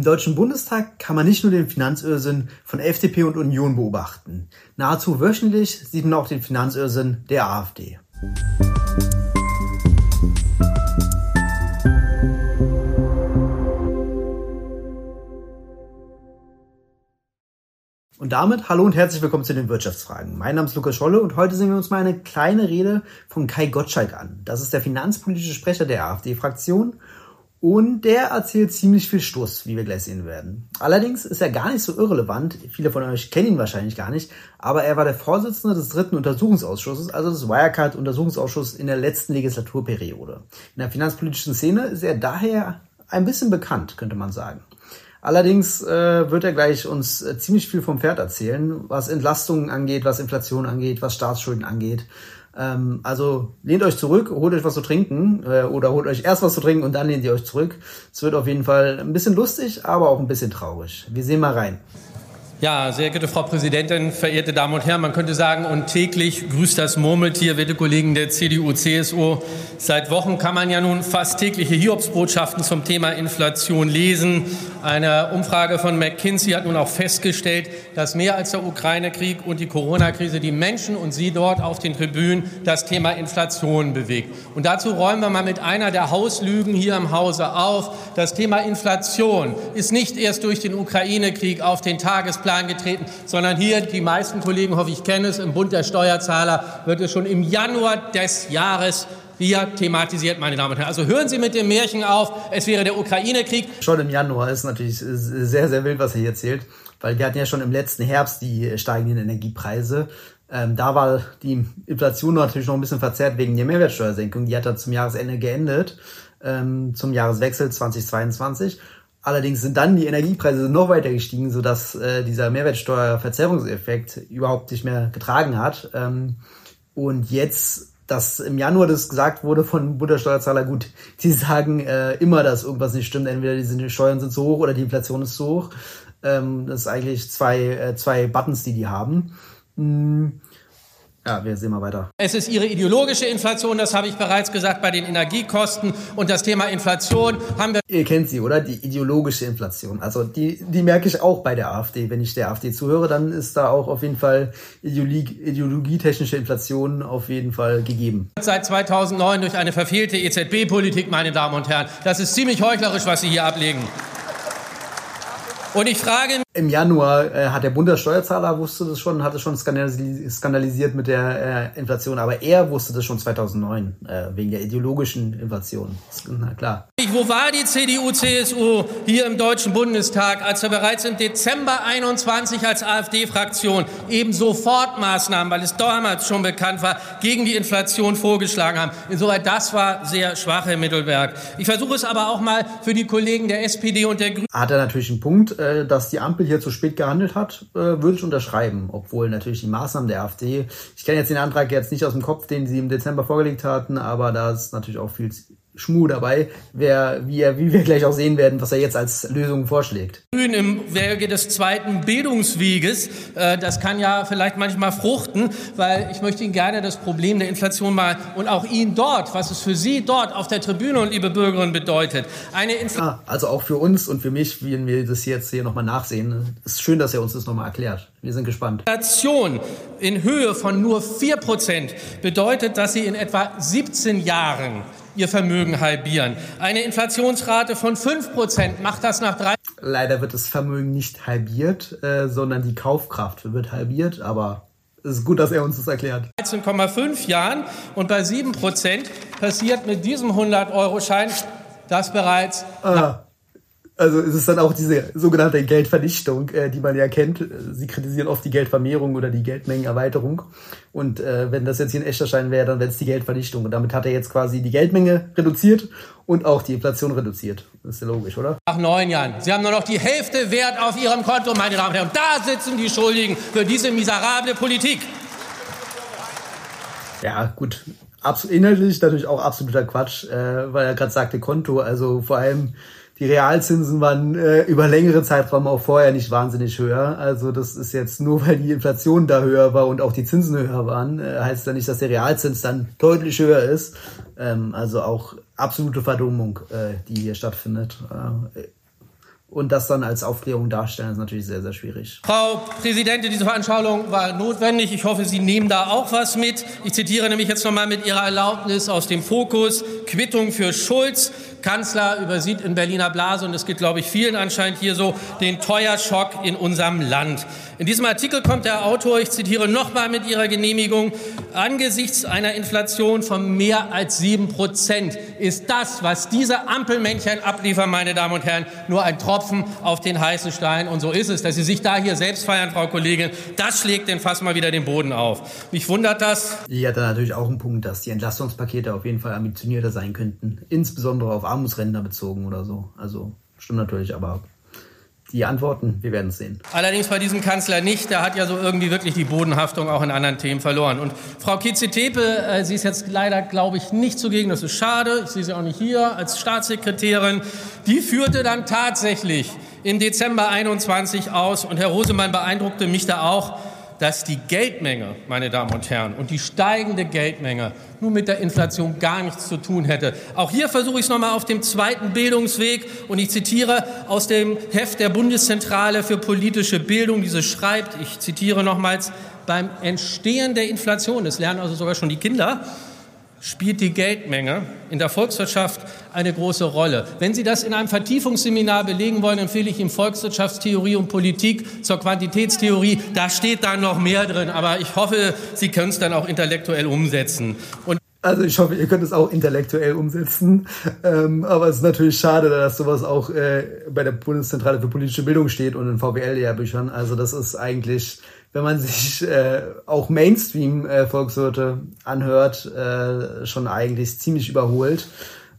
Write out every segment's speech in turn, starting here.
Im Deutschen Bundestag kann man nicht nur den Finanzirrsinn von FDP und Union beobachten. Nahezu wöchentlich sieht man auch den Finanzirrsinn der AfD. Und damit hallo und herzlich willkommen zu den Wirtschaftsfragen. Mein Name ist Lukas Scholle und heute sehen wir uns mal eine kleine Rede von Kai Gottschalk an. Das ist der finanzpolitische Sprecher der AfD-Fraktion und der erzählt ziemlich viel Stoß, wie wir gleich sehen werden. Allerdings ist er gar nicht so irrelevant. Viele von euch kennen ihn wahrscheinlich gar nicht. Aber er war der Vorsitzende des dritten Untersuchungsausschusses, also des Wirecard-Untersuchungsausschusses in der letzten Legislaturperiode. In der finanzpolitischen Szene ist er daher ein bisschen bekannt, könnte man sagen. Allerdings äh, wird er gleich uns äh, ziemlich viel vom Pferd erzählen, was Entlastungen angeht, was Inflation angeht, was Staatsschulden angeht. Ähm, also lehnt euch zurück, holt euch was zu trinken äh, oder holt euch erst was zu trinken und dann lehnt ihr euch zurück. Es wird auf jeden Fall ein bisschen lustig, aber auch ein bisschen traurig. Wir sehen mal rein. Ja, sehr geehrte Frau Präsidentin, verehrte Damen und Herren, man könnte sagen, und täglich grüßt das Murmeltier, werte Kollegen der CDU, CSU. Seit Wochen kann man ja nun fast tägliche Hiobsbotschaften zum Thema Inflation lesen. Eine Umfrage von McKinsey hat nun auch festgestellt, dass mehr als der Ukraine-Krieg und die Corona-Krise die Menschen und Sie dort auf den Tribünen das Thema Inflation bewegt. Und dazu räumen wir mal mit einer der Hauslügen hier im Hause auf. Das Thema Inflation ist nicht erst durch den Ukraine-Krieg auf den Tagesplan Plan getreten, sondern hier, die meisten Kollegen, hoffe ich, kennen es, im Bund der Steuerzahler wird es schon im Januar des Jahres hier thematisiert, meine Damen und Herren. Also hören Sie mit dem Märchen auf, es wäre der Ukraine-Krieg. Schon im Januar ist natürlich sehr, sehr wild, was er hier erzählt, weil wir hatten ja schon im letzten Herbst die steigenden Energiepreise. Ähm, da war die Inflation natürlich noch ein bisschen verzerrt wegen der Mehrwertsteuersenkung. Die hat dann zum Jahresende geendet, ähm, zum Jahreswechsel 2022. Allerdings sind dann die Energiepreise noch weiter gestiegen, sodass äh, dieser Mehrwertsteuerverzerrungseffekt überhaupt nicht mehr getragen hat. Ähm, und jetzt, dass im Januar das gesagt wurde von Bundessteuerzahler, gut, die sagen äh, immer, dass irgendwas nicht stimmt. Entweder die Steuern sind zu hoch oder die Inflation ist zu hoch. Ähm, das ist eigentlich zwei, äh, zwei Buttons, die die haben. Mhm. Ja, wir sehen mal weiter. Es ist Ihre ideologische Inflation, das habe ich bereits gesagt, bei den Energiekosten. Und das Thema Inflation haben wir. Ihr kennt sie, oder? Die ideologische Inflation. Also die, die merke ich auch bei der AfD. Wenn ich der AfD zuhöre, dann ist da auch auf jeden Fall Ideologie, ideologietechnische Inflation auf jeden Fall gegeben. Seit 2009 durch eine verfehlte EZB-Politik, meine Damen und Herren. Das ist ziemlich heuchlerisch, was Sie hier ablegen. Und ich frage. Im Januar äh, hat der Bundessteuerzahler wusste das schon, hat es schon skandalisiert mit der äh, Inflation, aber er wusste das schon 2009 äh, wegen der ideologischen Inflation. Na klar. Wo war die CDU, CSU hier im Deutschen Bundestag, als wir bereits im Dezember 21 als AfD-Fraktion eben Sofortmaßnahmen, weil es damals schon bekannt war, gegen die Inflation vorgeschlagen haben? Insoweit, das war sehr schwach, Herr Mittelberg. Ich versuche es aber auch mal für die Kollegen der SPD und der Grünen. Hat er natürlich einen Punkt äh, dass die Ampel hier zu spät gehandelt hat, äh, würde ich unterschreiben. Obwohl natürlich die Maßnahmen der AfD, ich kenne jetzt den Antrag jetzt nicht aus dem Kopf, den sie im Dezember vorgelegt hatten, aber da ist natürlich auch viel Schmuh dabei, wer, wie, er, wie wir gleich auch sehen werden, was er jetzt als Lösung vorschlägt. Grün im Werke des zweiten Bildungsweges, äh, das kann ja vielleicht manchmal fruchten, weil ich möchte Ihnen gerne das Problem der Inflation mal und auch Ihnen dort, was es für Sie dort auf der Tribüne und liebe Bürgerinnen bedeutet. Eine Infl ah, also auch für uns und für mich, wenn wir das jetzt hier nochmal nachsehen, es ist schön, dass er uns das nochmal erklärt. Wir sind gespannt. Inflation in Höhe von nur 4% bedeutet, dass Sie in etwa 17 Jahren ihr Vermögen halbieren. Eine Inflationsrate von 5% macht das nach drei. Leider wird das Vermögen nicht halbiert, äh, sondern die Kaufkraft wird halbiert, aber es ist gut, dass er uns das erklärt. 13,5 Jahren und bei 7% passiert mit diesem 100-Euro-Schein das bereits. Ah. Also es ist dann auch diese sogenannte Geldvernichtung, äh, die man ja kennt. Sie kritisieren oft die Geldvermehrung oder die Geldmengenerweiterung. Und äh, wenn das jetzt hier ein echter Schein wäre, dann wäre es die Geldvernichtung. Und damit hat er jetzt quasi die Geldmenge reduziert und auch die Inflation reduziert. Das ist ja logisch, oder? Nach neun Jahren. Sie haben nur noch die Hälfte Wert auf Ihrem Konto, meine Damen und Herren. Und da sitzen die Schuldigen für diese miserable Politik. Ja, gut. Absolut, inhaltlich natürlich auch absoluter Quatsch, äh, weil er gerade sagte Konto. Also vor allem die Realzinsen waren äh, über längere Zeitraum auch vorher nicht wahnsinnig höher. Also das ist jetzt nur, weil die Inflation da höher war und auch die Zinsen höher waren, äh, heißt ja nicht, dass der Realzins dann deutlich höher ist. Ähm, also auch absolute Verdummung, äh, die hier stattfindet. Äh, und das dann als Aufklärung darstellen, ist natürlich sehr, sehr schwierig. Frau Präsidentin, diese Veranschaulichung war notwendig. Ich hoffe, Sie nehmen da auch was mit. Ich zitiere nämlich jetzt nochmal mit Ihrer Erlaubnis aus dem Fokus Quittung für Schulz. Kanzler übersieht in Berliner Blase, und es geht, glaube ich, vielen anscheinend hier so, den Teuerschock in unserem Land. In diesem Artikel kommt der Autor, ich zitiere nochmal mit Ihrer Genehmigung, angesichts einer Inflation von mehr als sieben Prozent ist das, was diese Ampelmännchen abliefern, meine Damen und Herren, nur ein Tropfen auf den heißen Stein. Und so ist es, dass Sie sich da hier selbst feiern, Frau Kollegin. Das schlägt den Fass mal wieder den Boden auf. Mich wundert das. Die hat dann natürlich auch einen Punkt, dass die Entlastungspakete auf jeden Fall ambitionierter sein könnten, insbesondere auf Armutsränder bezogen oder so. Also stimmt natürlich, aber die Antworten, wir werden es sehen. Allerdings bei diesem Kanzler nicht. Der hat ja so irgendwie wirklich die Bodenhaftung auch in anderen Themen verloren. Und Frau Kitze-Tepe, äh, sie ist jetzt leider, glaube ich, nicht zugegen. Das ist schade. Ich sehe sie auch nicht hier als Staatssekretärin. Die führte dann tatsächlich im Dezember 21 aus. Und Herr Rosemann beeindruckte mich da auch dass die Geldmenge, meine Damen und Herren, und die steigende Geldmenge nur mit der Inflation gar nichts zu tun hätte. Auch hier versuche ich es nochmal auf dem zweiten Bildungsweg und ich zitiere aus dem Heft der Bundeszentrale für politische Bildung, diese schreibt, ich zitiere nochmals, beim Entstehen der Inflation, das lernen also sogar schon die Kinder, spielt die Geldmenge in der Volkswirtschaft eine große Rolle. Wenn Sie das in einem Vertiefungsseminar belegen wollen, empfehle ich Ihnen Volkswirtschaftstheorie und Politik zur Quantitätstheorie. Da steht dann noch mehr drin, aber ich hoffe, Sie können es dann auch intellektuell umsetzen. Und also ich hoffe, ihr könnt es auch intellektuell umsetzen. Ähm, aber es ist natürlich schade, dass sowas auch äh, bei der Bundeszentrale für politische Bildung steht und in VWL-Lehrbüchern. Also das ist eigentlich wenn man sich äh, auch Mainstream-Volkswirte äh, anhört, äh, schon eigentlich ziemlich überholt.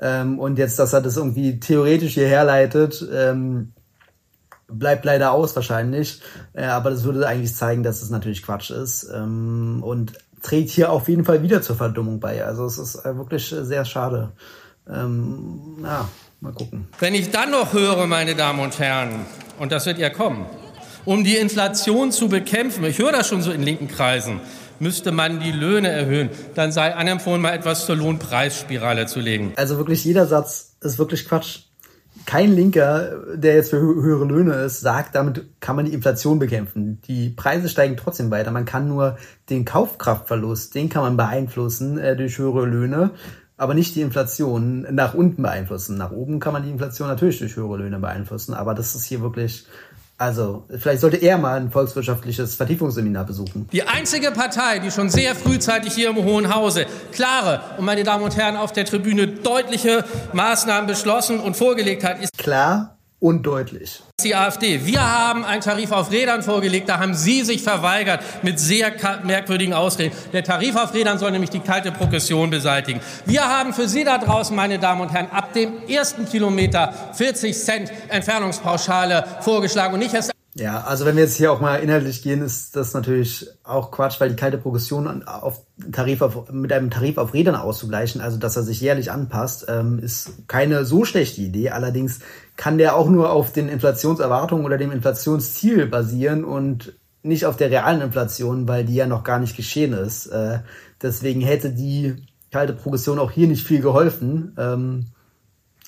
Ähm, und jetzt, dass er das irgendwie theoretisch hier herleitet, ähm, bleibt leider aus wahrscheinlich. Äh, aber das würde eigentlich zeigen, dass es natürlich Quatsch ist. Ähm, und trägt hier auf jeden Fall wieder zur Verdummung bei. Also es ist äh, wirklich sehr schade. Ähm, ja, mal gucken. Wenn ich dann noch höre, meine Damen und Herren, und das wird ja kommen, um die Inflation zu bekämpfen, ich höre das schon so in linken Kreisen, müsste man die Löhne erhöhen. Dann sei anempfohlen, mal etwas zur Lohnpreisspirale zu legen. Also wirklich jeder Satz ist wirklich Quatsch. Kein Linker, der jetzt für höhere Löhne ist, sagt, damit kann man die Inflation bekämpfen. Die Preise steigen trotzdem weiter. Man kann nur den Kaufkraftverlust, den kann man beeinflussen äh, durch höhere Löhne, aber nicht die Inflation nach unten beeinflussen. Nach oben kann man die Inflation natürlich durch höhere Löhne beeinflussen, aber das ist hier wirklich also, vielleicht sollte er mal ein volkswirtschaftliches Vertiefungsseminar besuchen. Die einzige Partei, die schon sehr frühzeitig hier im Hohen Hause klare und meine Damen und Herren auf der Tribüne deutliche Maßnahmen beschlossen und vorgelegt hat, ist klar und deutlich. Die AfD. Wir haben einen Tarif auf Rädern vorgelegt, da haben Sie sich verweigert mit sehr merkwürdigen Ausreden. Der Tarif auf Rädern soll nämlich die kalte Progression beseitigen. Wir haben für Sie da draußen, meine Damen und Herren, ab dem ersten Kilometer 40 Cent Entfernungspauschale vorgeschlagen und nicht erst ja, also wenn wir jetzt hier auch mal inhaltlich gehen, ist das natürlich auch Quatsch, weil die kalte Progression auf Tarif auf, mit einem Tarif auf Rädern auszugleichen, also dass er sich jährlich anpasst, ähm, ist keine so schlechte Idee. Allerdings kann der auch nur auf den Inflationserwartungen oder dem Inflationsziel basieren und nicht auf der realen Inflation, weil die ja noch gar nicht geschehen ist. Äh, deswegen hätte die kalte Progression auch hier nicht viel geholfen. Ähm,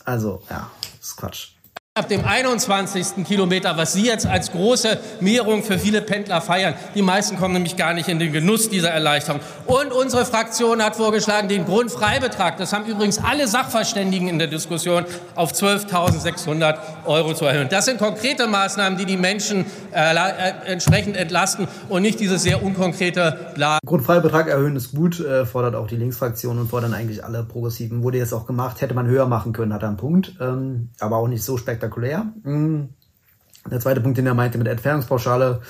also, ja, ist Quatsch. Ab dem 21. Kilometer, was Sie jetzt als große Mehrung für viele Pendler feiern. Die meisten kommen nämlich gar nicht in den Genuss dieser Erleichterung. Und unsere Fraktion hat vorgeschlagen, den Grundfreibetrag, das haben übrigens alle Sachverständigen in der Diskussion, auf 12.600 Euro zu erhöhen. Das sind konkrete Maßnahmen, die die Menschen äh, äh, entsprechend entlasten und nicht dieses sehr unkonkrete Bla. Grundfreibetrag erhöhen ist gut, äh, fordert auch die Linksfraktion und fordern eigentlich alle Progressiven. Wurde jetzt auch gemacht, hätte man höher machen können, hat er einen Punkt, ähm, aber auch nicht so spektakulär spektakulär. Mm. Der zweite Punkt, den er meinte mit Entfernungspauschale,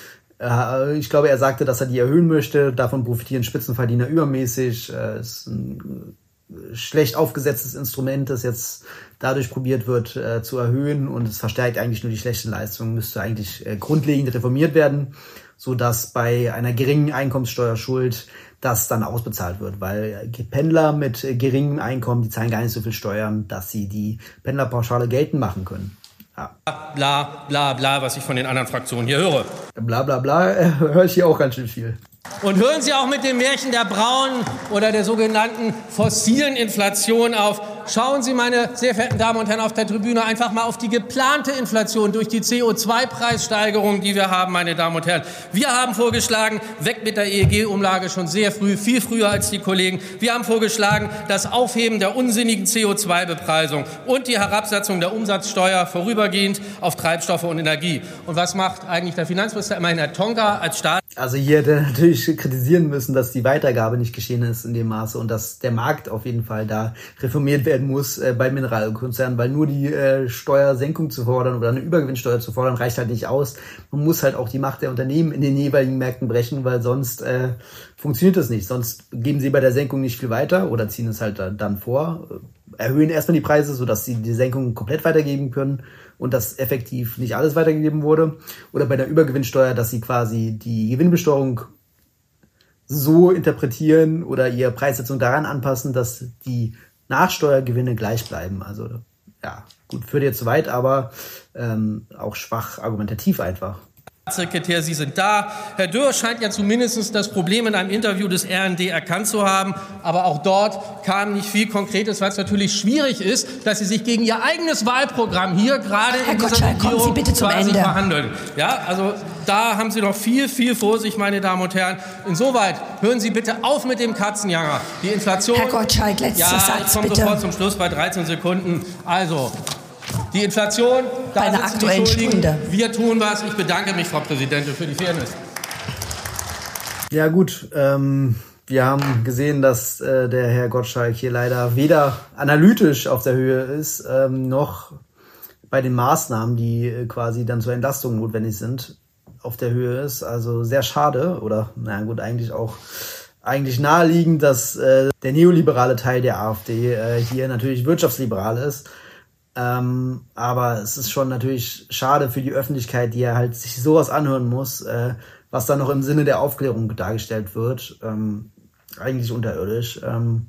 äh, ich glaube, er sagte, dass er die erhöhen möchte. Davon profitieren Spitzenverdiener übermäßig. Äh, ist ein schlecht aufgesetztes Instrument, das jetzt dadurch probiert wird äh, zu erhöhen und es verstärkt eigentlich nur die schlechten Leistungen, müsste eigentlich grundlegend reformiert werden, so dass bei einer geringen Einkommenssteuerschuld das dann ausbezahlt wird, weil Pendler mit geringem Einkommen, die zahlen gar nicht so viel Steuern, dass sie die Pendlerpauschale geltend machen können. Bla, bla, bla, was ich von den anderen Fraktionen hier höre. Bla, bla, bla, äh, höre ich hier auch ganz schön viel. Und hören Sie auch mit dem Märchen der braunen oder der sogenannten fossilen Inflation auf. Schauen Sie, meine sehr verehrten Damen und Herren auf der Tribüne, einfach mal auf die geplante Inflation durch die CO2-Preissteigerung, die wir haben, meine Damen und Herren. Wir haben vorgeschlagen, weg mit der EEG-Umlage schon sehr früh, viel früher als die Kollegen. Wir haben vorgeschlagen, das Aufheben der unsinnigen CO2-Bepreisung und die Herabsetzung der Umsatzsteuer vorübergehend auf Treibstoffe und Energie. Und was macht eigentlich der Finanzminister immerhin Herr Tonka als Staat? Also hier hätte natürlich kritisieren müssen, dass die Weitergabe nicht geschehen ist in dem Maße und dass der Markt auf jeden Fall da reformiert werden muss äh, bei Mineralkonzernen, weil nur die äh, Steuersenkung zu fordern oder eine Übergewinnsteuer zu fordern reicht halt nicht aus. Man muss halt auch die Macht der Unternehmen in den jeweiligen Märkten brechen, weil sonst äh, funktioniert das nicht. Sonst geben sie bei der Senkung nicht viel weiter oder ziehen es halt dann vor, äh, erhöhen erstmal die Preise, sodass sie die Senkung komplett weitergeben können und dass effektiv nicht alles weitergegeben wurde. Oder bei der Übergewinnsteuer, dass sie quasi die Gewinnbesteuerung so interpretieren oder ihre Preissetzung daran anpassen, dass die Nachsteuergewinne gleich bleiben. Also ja, gut, führt jetzt weit, aber ähm, auch schwach argumentativ einfach. Staatssekretär, Sie sind da. Herr Dürr scheint ja zumindest das Problem in einem Interview des RND erkannt zu haben. Aber auch dort kam nicht viel Konkretes, weil es natürlich schwierig ist, dass Sie sich gegen Ihr eigenes Wahlprogramm hier gerade Herr in dieser Gottschalk, kommen Sie bitte zum quasi Ende. verhandeln. Ja, also da haben Sie noch viel, viel vor sich, meine Damen und Herren. Insoweit hören Sie bitte auf mit dem Katzenjanger. Die Inflation. Herr Gottschalk, letzter ja, Satz, ich komme sofort zum Schluss bei 13 Sekunden. Also, die Inflation, da Bei einer Aktuellen. Stunde. Wir tun was. Ich bedanke mich, Frau Präsidentin, für die Fairness. Ja gut, ähm, wir haben gesehen, dass äh, der Herr Gottschalk hier leider weder analytisch auf der Höhe ist, ähm, noch bei den Maßnahmen, die äh, quasi dann zur Entlastung notwendig sind, auf der Höhe ist. Also sehr schade oder na gut, eigentlich auch eigentlich naheliegend, dass äh, der neoliberale Teil der AfD äh, hier natürlich wirtschaftsliberal ist. Ähm, aber es ist schon natürlich schade für die Öffentlichkeit, die ja halt sich sowas anhören muss, äh, was dann noch im Sinne der Aufklärung dargestellt wird. Ähm, eigentlich unterirdisch. Ähm,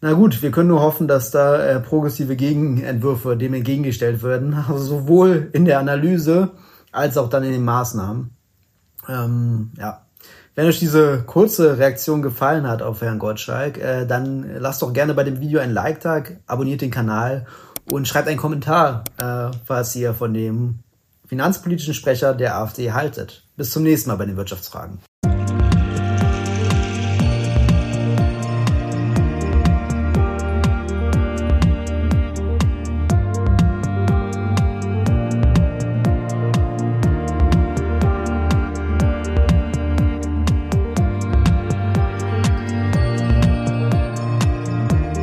na gut, wir können nur hoffen, dass da äh, progressive Gegenentwürfe dem entgegengestellt werden. Also sowohl in der Analyse als auch dann in den Maßnahmen. Ähm, ja. Wenn euch diese kurze Reaktion gefallen hat auf Herrn Gottschalk, äh, dann lasst doch gerne bei dem Video ein Like da, abonniert den Kanal und schreibt einen Kommentar, äh, was ihr von dem finanzpolitischen Sprecher der AfD haltet. Bis zum nächsten Mal bei den Wirtschaftsfragen.